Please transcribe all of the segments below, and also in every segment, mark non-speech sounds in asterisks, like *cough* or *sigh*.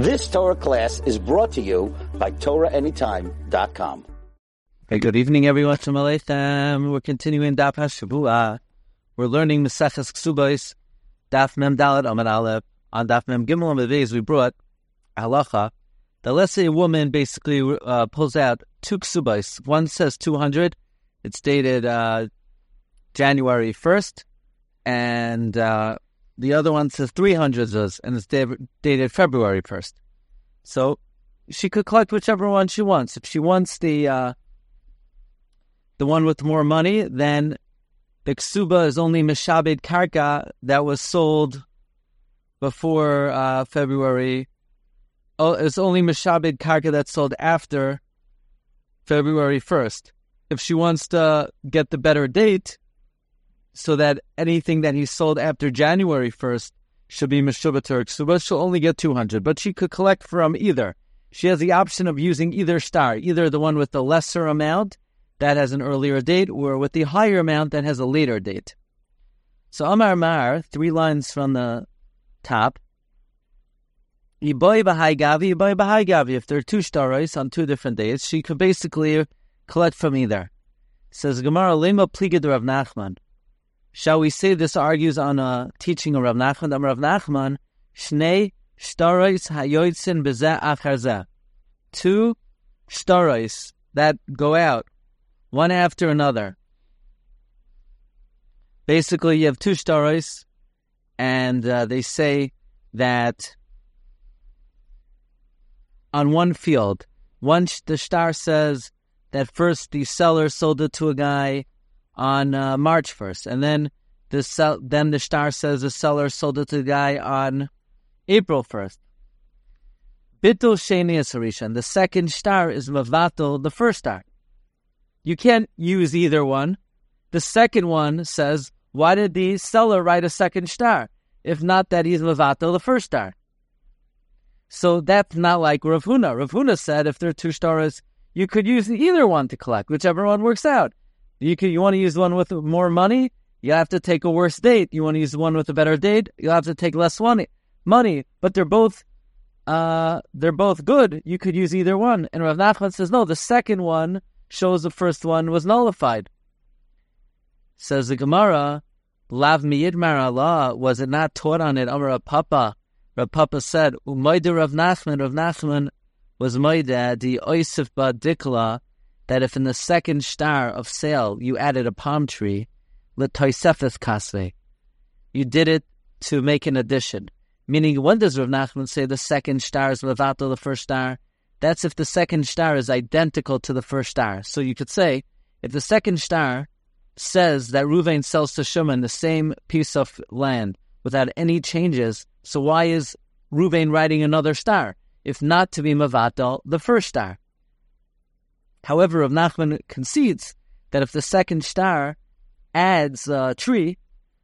This Torah class is brought to you by TorahAnytime.com. Hey, good evening, everyone. Shalom We're continuing Daf HaShavua. We're learning Maseches Ksubos, Daf Mem Dalet Amad Aleph. On Daf Mem Gimel Amad Beis, we brought halacha that let's say a woman basically uh, pulls out two ksubos. One says 200. It's dated uh, January 1st. And uh, the other one says 300 and it's dated February 1st. So she could collect whichever one she wants. If she wants the uh, the one with more money, then the ksuba is only mishabed karka that was sold before uh, February. Oh, it's only mishabed karka that's sold after February 1st. If she wants to get the better date, so that anything that he sold after January 1st should be Meshubat or Ksuba. She'll only get 200, but she could collect from either. She has the option of using either star, either the one with the lesser amount that has an earlier date, or with the higher amount that has a later date. So Amar Mar, three lines from the top. Yiboy Bahai Gavi, Yiboy Bahai Gavi. If there are two staros on two different days, she could basically collect from either. Says Gemara Lema Pligid Rav Nachman. Shall we say this argues on a teaching of Rav Nachman? Rav Nachman, Shnei Shtarois Hayoitzin Bezeh. Two Shtarois that go out one after another. Basically, you have two Shtarois, and uh, they say that on one field, one the star says that first the seller sold it to a guy on uh, March 1st. And then the sell- then the star says the seller sold it to the guy on April 1st. Bitul Sheni Asarishan. The second star is Mavatul, the first star. You can't use either one. The second one says, why did the seller write a second star? If not that he's Mavatul, the first star. So that's not like Rav Huna. Rav Huna said if there are two stars, you could use either one to collect, whichever one works out. You can, you want to use one with more money, you have to take a worse date. You want to use one with a better date, you have to take less money. Money, but they're both uh, they're both good. You could use either one. And Rav Nachman says no. The second one shows the first one was nullified. Says the Gemara, Lav miyidmar Allah, was it not taught on it? Amar Papa. Rav Papa said, Umayda Rav Nachman, Rav Nachman was Maida, the Oisif Ba Dikla, that if in the second star of sale you added a palm tree, l'toisefeth kasve, you did it to make an addition. Meaning, when does Rav Nachman say the second star is levato the first star? That's if the second star is identical to the first star. So you could say, if the second star says that Ruvain sells to Shimon the same piece of land without any changes, so why is Ruvain writing another star? If not to be Mavatal, the first star. However, Rav Nachman concedes that if the second star adds a tree,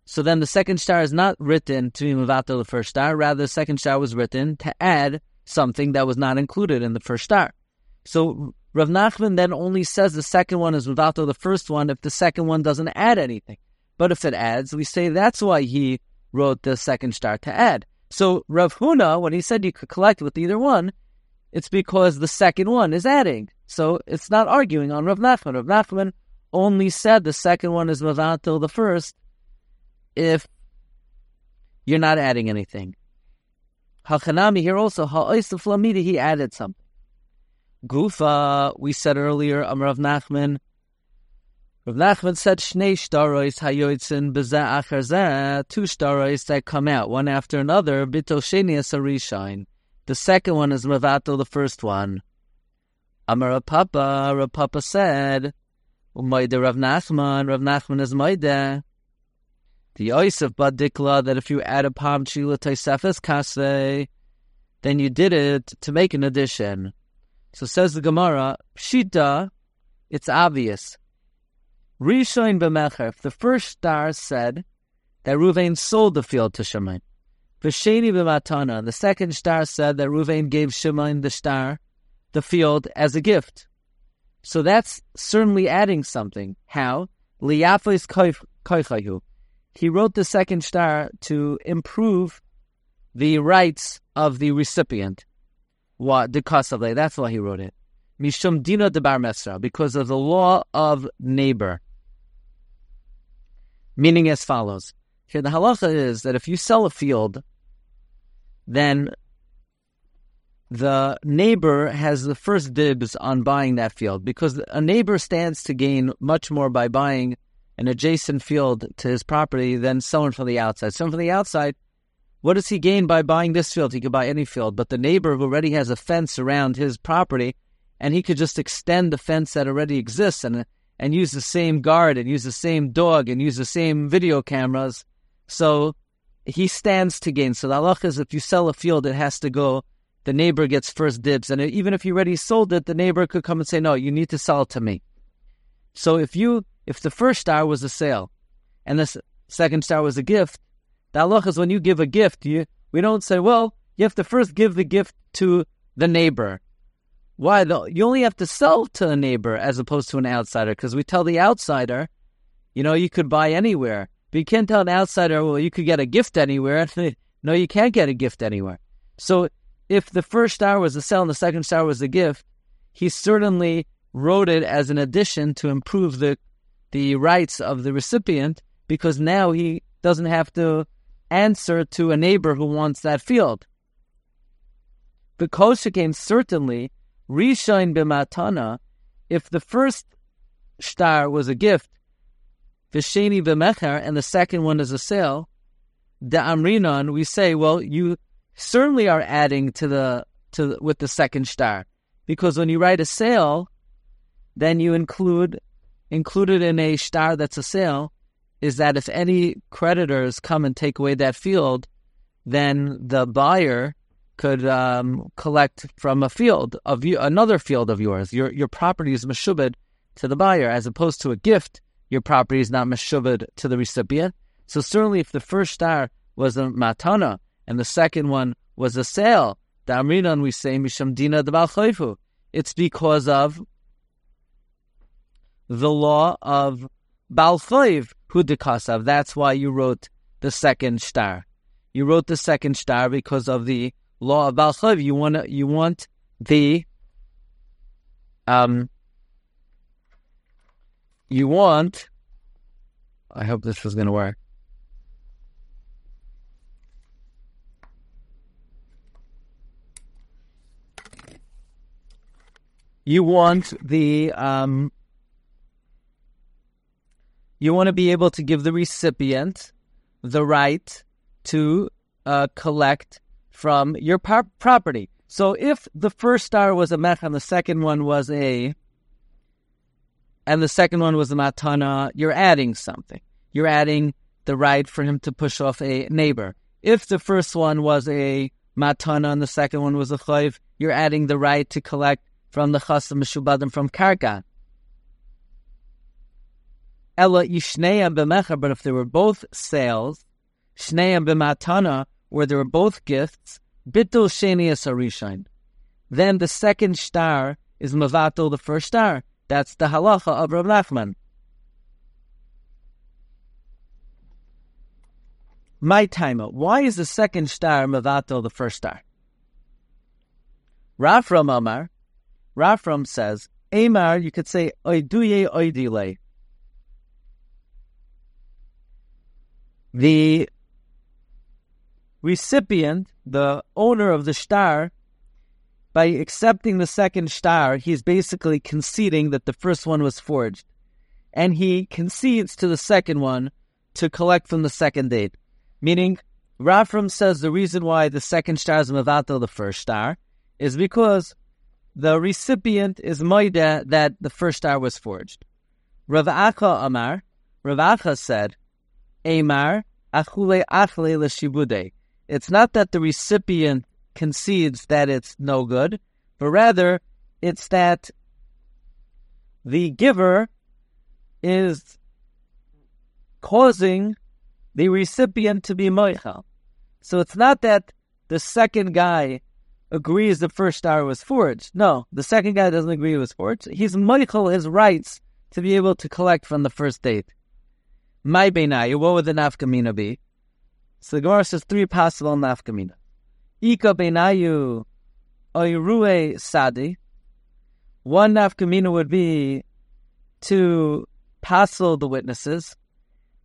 so then the second star is not written to be Mavato the first star, rather the second star was written to add something that was not included in the first star. So Rav Nachman then only says the second one is Mavato the first one if the second one doesn't add anything. But if it adds, we say that's why he wrote the second star to add. So Rav Huna, when he said you could collect with either one, it's because the second one is adding. So it's not arguing on Rav Nachman. Rav Nachman only said the second one is till the first if you're not adding anything. Hachanami here also, ha'oisef lamidi, he added something. Gufa, we said earlier, Am Rav Nachman, Rav Nachman said Shnei shtarois hayoitzin bezeh achar two shtarois that come out, one after another, bito sheni asarishain. The second one is Mavato, the first one. Amar Papa, Rav Papa said, Umayde Rav Nachman, Rav Nachman is Maide. The Yosef Badikla, that if you add a palm chila taisefes kasve, then you did it to make an addition. So says the Gemara, Pshita, it's obvious. Rishoin b'mecher, the first star said that Ruvain sold the field to Shemaim, V'sheni b'matana, the second star said that Ruvain gave Shimon the star, the field as a gift. So that's certainly adding something. How? Liyafis koichayu. He wrote the second star to improve the rights of the recipient. What the kasavle? That's why he wrote it. Mishum dina de bar mesra, because of the law of neighbor. Meaning as follows. Here the halacha is that if you sell a field, then the neighbor has the first dibs on buying that field because a neighbor stands to gain much more by buying an adjacent field to his property than someone from the outside. Someone from the outside what does he gain by buying this field? He could buy any field, but the neighbor already has a fence around his property, and he could just extend the fence that already exists and and use the same guard and use the same dog and use the same video cameras. So he stands to gain. So the halach is if you sell a field, it has to go. The neighbor gets first dibs, and even if you already sold it, the neighbor could come and say, "No, you need to sell it to me." So if you if the first star was a sale, and the second star was a gift, the halach is when you give a gift, you we don't say, well, you have to first give the gift to the neighbor. Why? You only have to sell to a neighbor as opposed to an outsider, because we tell the outsider, you know, you could buy anywhere, but you can't tell an outsider, well, you could get a gift anywhere. *laughs* no, you can't get a gift anywhere. So if the first star was a sell and the second star was a gift, he certainly wrote it as an addition to improve the the rights of the recipient because now he doesn't have to answer to a neighbor who wants that field. The Koshikain certainly, Rishain b'matana, if the first star was a gift, Visheni b'mecher, and the second one is a sale, the Amrinon, we say, well, you certainly are adding to the to with the second star, because when you write a sale, then you include included in a star that's a sale, is that if any creditors come and take away that field, then the buyer could um, collect from a field of you, another field of yours. Your your property is meshubed to the buyer, as opposed to a gift. Your property is not meshubed to the recipient. So certainly, if the first star was a matana and the second one was a sale, the we say misham dina de It's because of the law of Balchoiv Hudikasav. That's why you wrote the second star. You wrote the second star because of the law of Balchoiv. You want you want the um you want I hope this was gonna work. You want the um you want to be able to give the recipient the right to uh, collect from your par- property. So if the first star was a mech and the second one was a, and the second one was a matana, you're adding something. You're adding the right for him to push off a neighbor. If the first one was a matana and the second one was a chayv, you're adding the right to collect from the chasam mishubadim from karka. Ella Ishneya b'mecha, but if they were both sales, Shneya b'matana, where they were both gifts, Bitul Sheni Arishain. Then the second star is mavato, the first star. That's the halacha of Rav Nachman. My timer. Why is the second star Mavatul the first star? Rafram Amar, Rafram says, Amar, you could say Oiduye Oidile. the recipient, the owner of the star, by accepting the second star, he's basically conceding that the first one was forged. And he concedes to the second one to collect from the second date. Meaning, Rafram says the reason why the second star is Mavato, the first star, is because the recipient is Moida that the first star was forged. Rav Acha Amar, Rav Acha said, Amar, achule achle l'shibude. It's not that the recipient concedes that it's no good, but rather it's that the giver is causing the recipient to be moichel. So it's not that the second guy agrees the first star was forged. No, the second guy doesn't agree it was forged. He's moichel his rights to be able to collect from the first date. My beinayu, what would the nafkamina be? So the Gemara says three possible nafkamina. Ika beinayu oirue sadi. One nafkamina would be to passel the witnesses.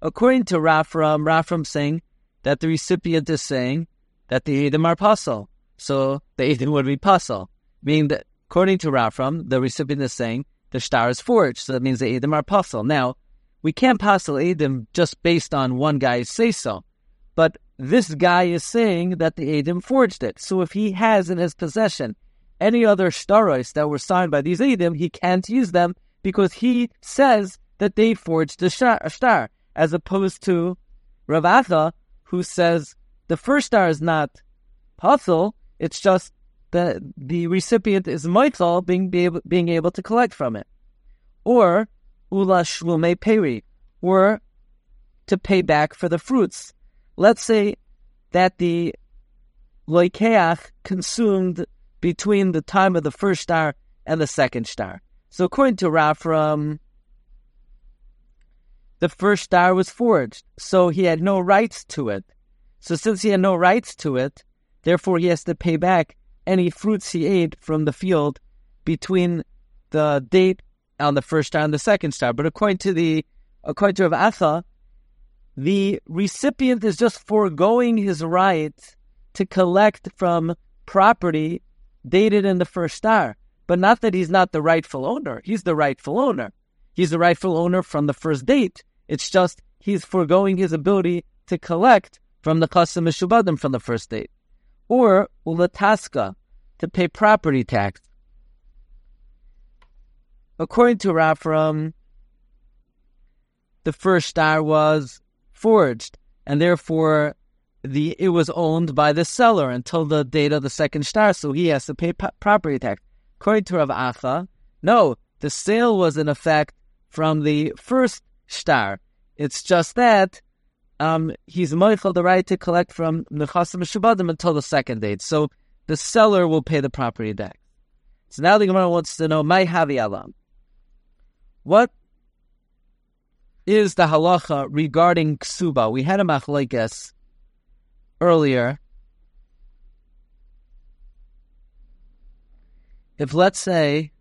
According to Rafram, Rafram saying that the recipient is saying that the Edom are passel. So the Edom would be passel, meaning that according to Rafram, the recipient is saying the star is forged. So that means the Edom are passel. Now, we can't passel Edom just based on one guy's say so. But this guy is saying that the Edom forged it. So if he has in his possession any other staros that were signed by these Edom, he can't use them because he says that they forged the star, as opposed to Rav who says the first star is not passel, it's just that the recipient is moichel being, be able, being able to collect from it. Or Ula Shlume Peri, or to pay back for the fruits. Let's say that the Loikeach consumed between the time of the first star and the second star. So according to Rafram, the first star was forged, so he had no rights to it. So since he had no rights to it, therefore he has to pay back any fruits he ate from the field between the date on the first star and the second star. But according to the according to Rav Acha, the recipient is just foregoing his right to collect from property dated in the first star. But not that he's not the rightful owner. He's the rightful owner. He's the rightful owner from the first date. It's just he's foregoing his ability to collect from the Chasam Mishubadim from the first date. Or Ulataska, to pay property tax. According to Rafram, the first star was forged, and therefore the it was owned by the seller until the date of the second star, so he has to pay property tax. According to Rav Acha, no, the sale was in effect from the first star. It's just that um, he's moichel the right to collect from nechasim shubadim until the second date. So the seller will pay the property tax. So now the Gemara wants to know, my havi alam. What is the halacha regarding ksuba? We had a machlekes earlier. If let's say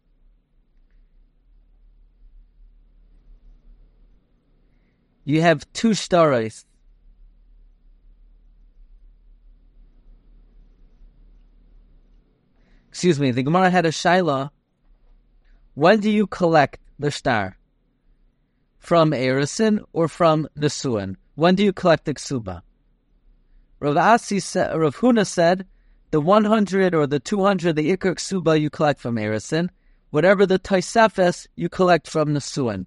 you have two stories excuse me, the Gemara had a shaila. When do you collect the star? From Erisin or from Nesuin? When do you collect the ksuba? Rav Asi said, Rav Huna said, the 100 or the 200, the Iker ksuba you collect from Erisin. Whatever the Taisafes, you collect from Nesuin.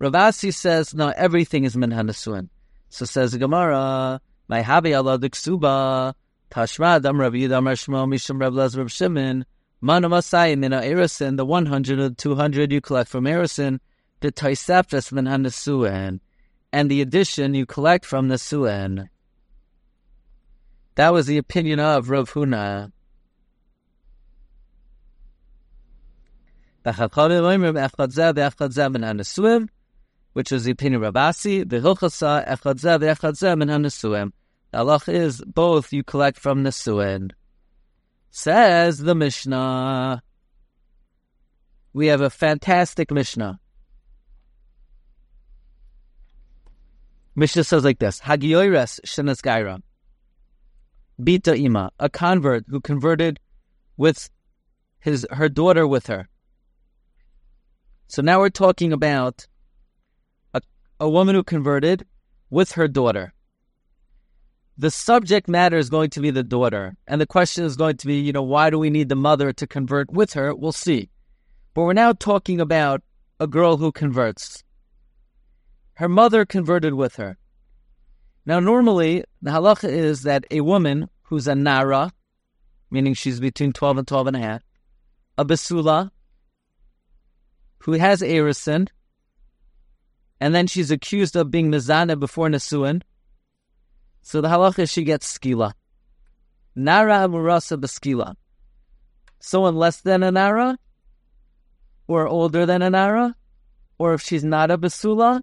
Rav Asi says, no, everything is Minha Nesuin. So says Gemara, my habi Allah the ksuba, Tashma Dam Rabbi Yidam Shmo Mishum Reb Lez Reb Shimon Manu Masai Mina Erison the one hundred or the two hundred you collect from Erison the Taisefes Min Hanasuan and the addition you collect from the Suan. That was the opinion of Rav Huna. which is the opinion of Rav Asi, the Hilchasa, Echadzeh, the Echadzeh, min Hanasuim. The halach is both you collect from the suin. Says the Mishnah. We have a fantastic Mishnah. Mishnah says like this: Hagioires shenas bita ima, a convert who converted with his her daughter with her. So now we're talking about a, a woman who converted with her daughter the subject matter is going to be the daughter. And the question is going to be, you know, why do we need the mother to convert with her? We'll see. But we're now talking about a girl who converts. Her mother converted with her. Now, normally, the halacha is that a woman who's a nara, meaning she's between 12 and 12 and a half, a basula, who has erisin, and then she's accused of being mizana before Nasuin, so the halacha is she gets skila. Nara murasa beskila. Someone less than a nara, or older than a nara, or if she's not a basula,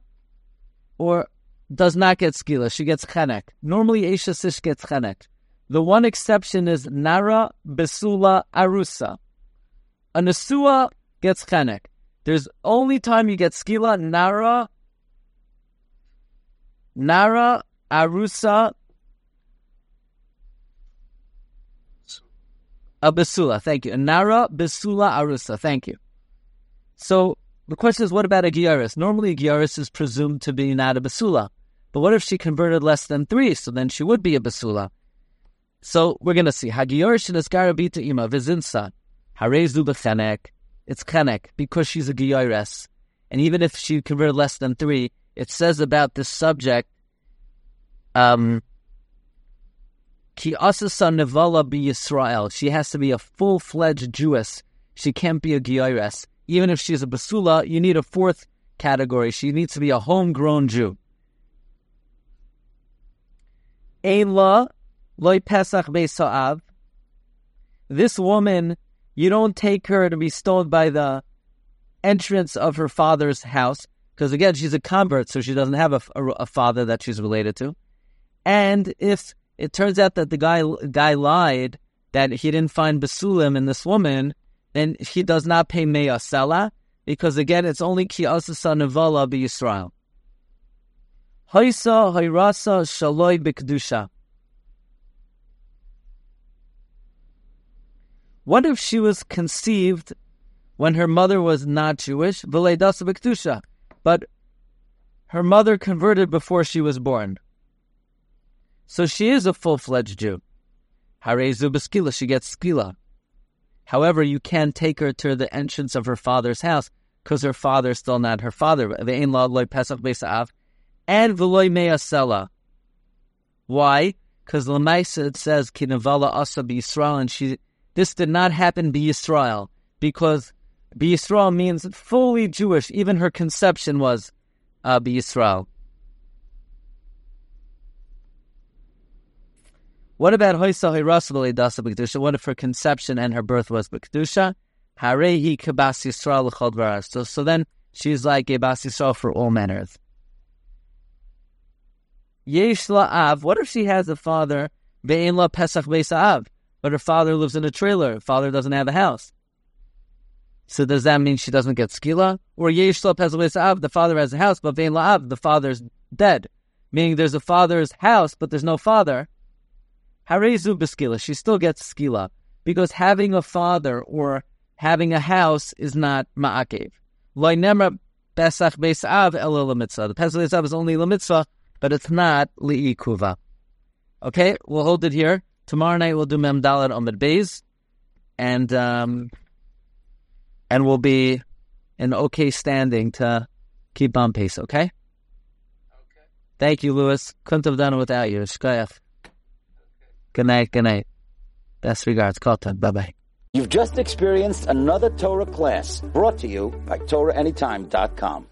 or does not get skila, she gets chenek. Normally, Aisha Sish gets chenek. The one exception is Nara Besula Arusa. A Nesua gets Chenek. There's only time you get Skila, Nara, Nara Arusa A Besula, thank you. Nara Besula Arusa, thank you. So the question is, what about a Gyaris? Normally, a is presumed to be not a Basula. But what if she converted less than three? So then she would be a Basula. So we're going to see. Hagiorish is Garabita Ima, Vizinsa. Harezu Bechenek. It's Chenek because she's a Gyaris. And even if she converted less than three, it says about this subject, um, Ki asasa nevala be Yisrael. She has to be a full fledged Jewess. She can't be a Gyaris. Even if she's a Basula, you need a fourth category. She needs to be a homegrown Jew. Loy pesach. This woman, you don't take her to be stoned by the entrance of her father's house, because again, she's a convert, so she doesn't have a, a, a father that she's related to. And if it turns out that the guy guy lied that he didn't find basulim in this woman, then he does not pay meyasela because again it's only ki asasa nevala be Yisrael. Haisa hayrasa shaloi b'kedusha. What if she was conceived when her mother was not Jewish, v'leidasa b'kedusha, but her mother converted before she was born? So she is a full-fledged Jew. Harezu b'skila, she gets skila. However, you can't take her to the entrance of her father's house because her father is still not her father. And v'loy me'asela. Why? Because Lamaisa it says kinavala asa Yisrael, and she this did not happen Yisrael because Yisrael means fully Jewish. Even her conception was uh, Yisrael. What about Hoisa Hirasavali Dasa B'Kedusha? What if her conception and her birth was B'Kedusha? Harehi Kabas Yisrael L'chol So, so then she's like a Bas Yisrael for all manners. Yesh Av. What if she has a father Ve'en La Pesach Av, but her father lives in a trailer. Her father doesn't have a house. So does that mean she doesn't get skila? Or Yesh La Pesach Av, the father has a house, but Ve'en La Av, the father's dead. Meaning there's a father's house, but there's no father. Harezu beskila, she still gets skila because having a father or having a house is not ma'akev. Loinemra besach beisav ela mitzvah. The pesach beisav is only mitzvah, but it's not li'ikuva. Okay, we'll hold it here. Tomorrow night we'll do Mem Dalet Omid Beis, and um, and we'll be in okay standing to keep on pace. Okay. Okay. Thank you, Lewis. Couldn't have done it without you. Shkoyach. Good night. Good night. Best regards. Kota. Bye bye. You've just experienced another Torah class brought to you by TorahAnytime.com.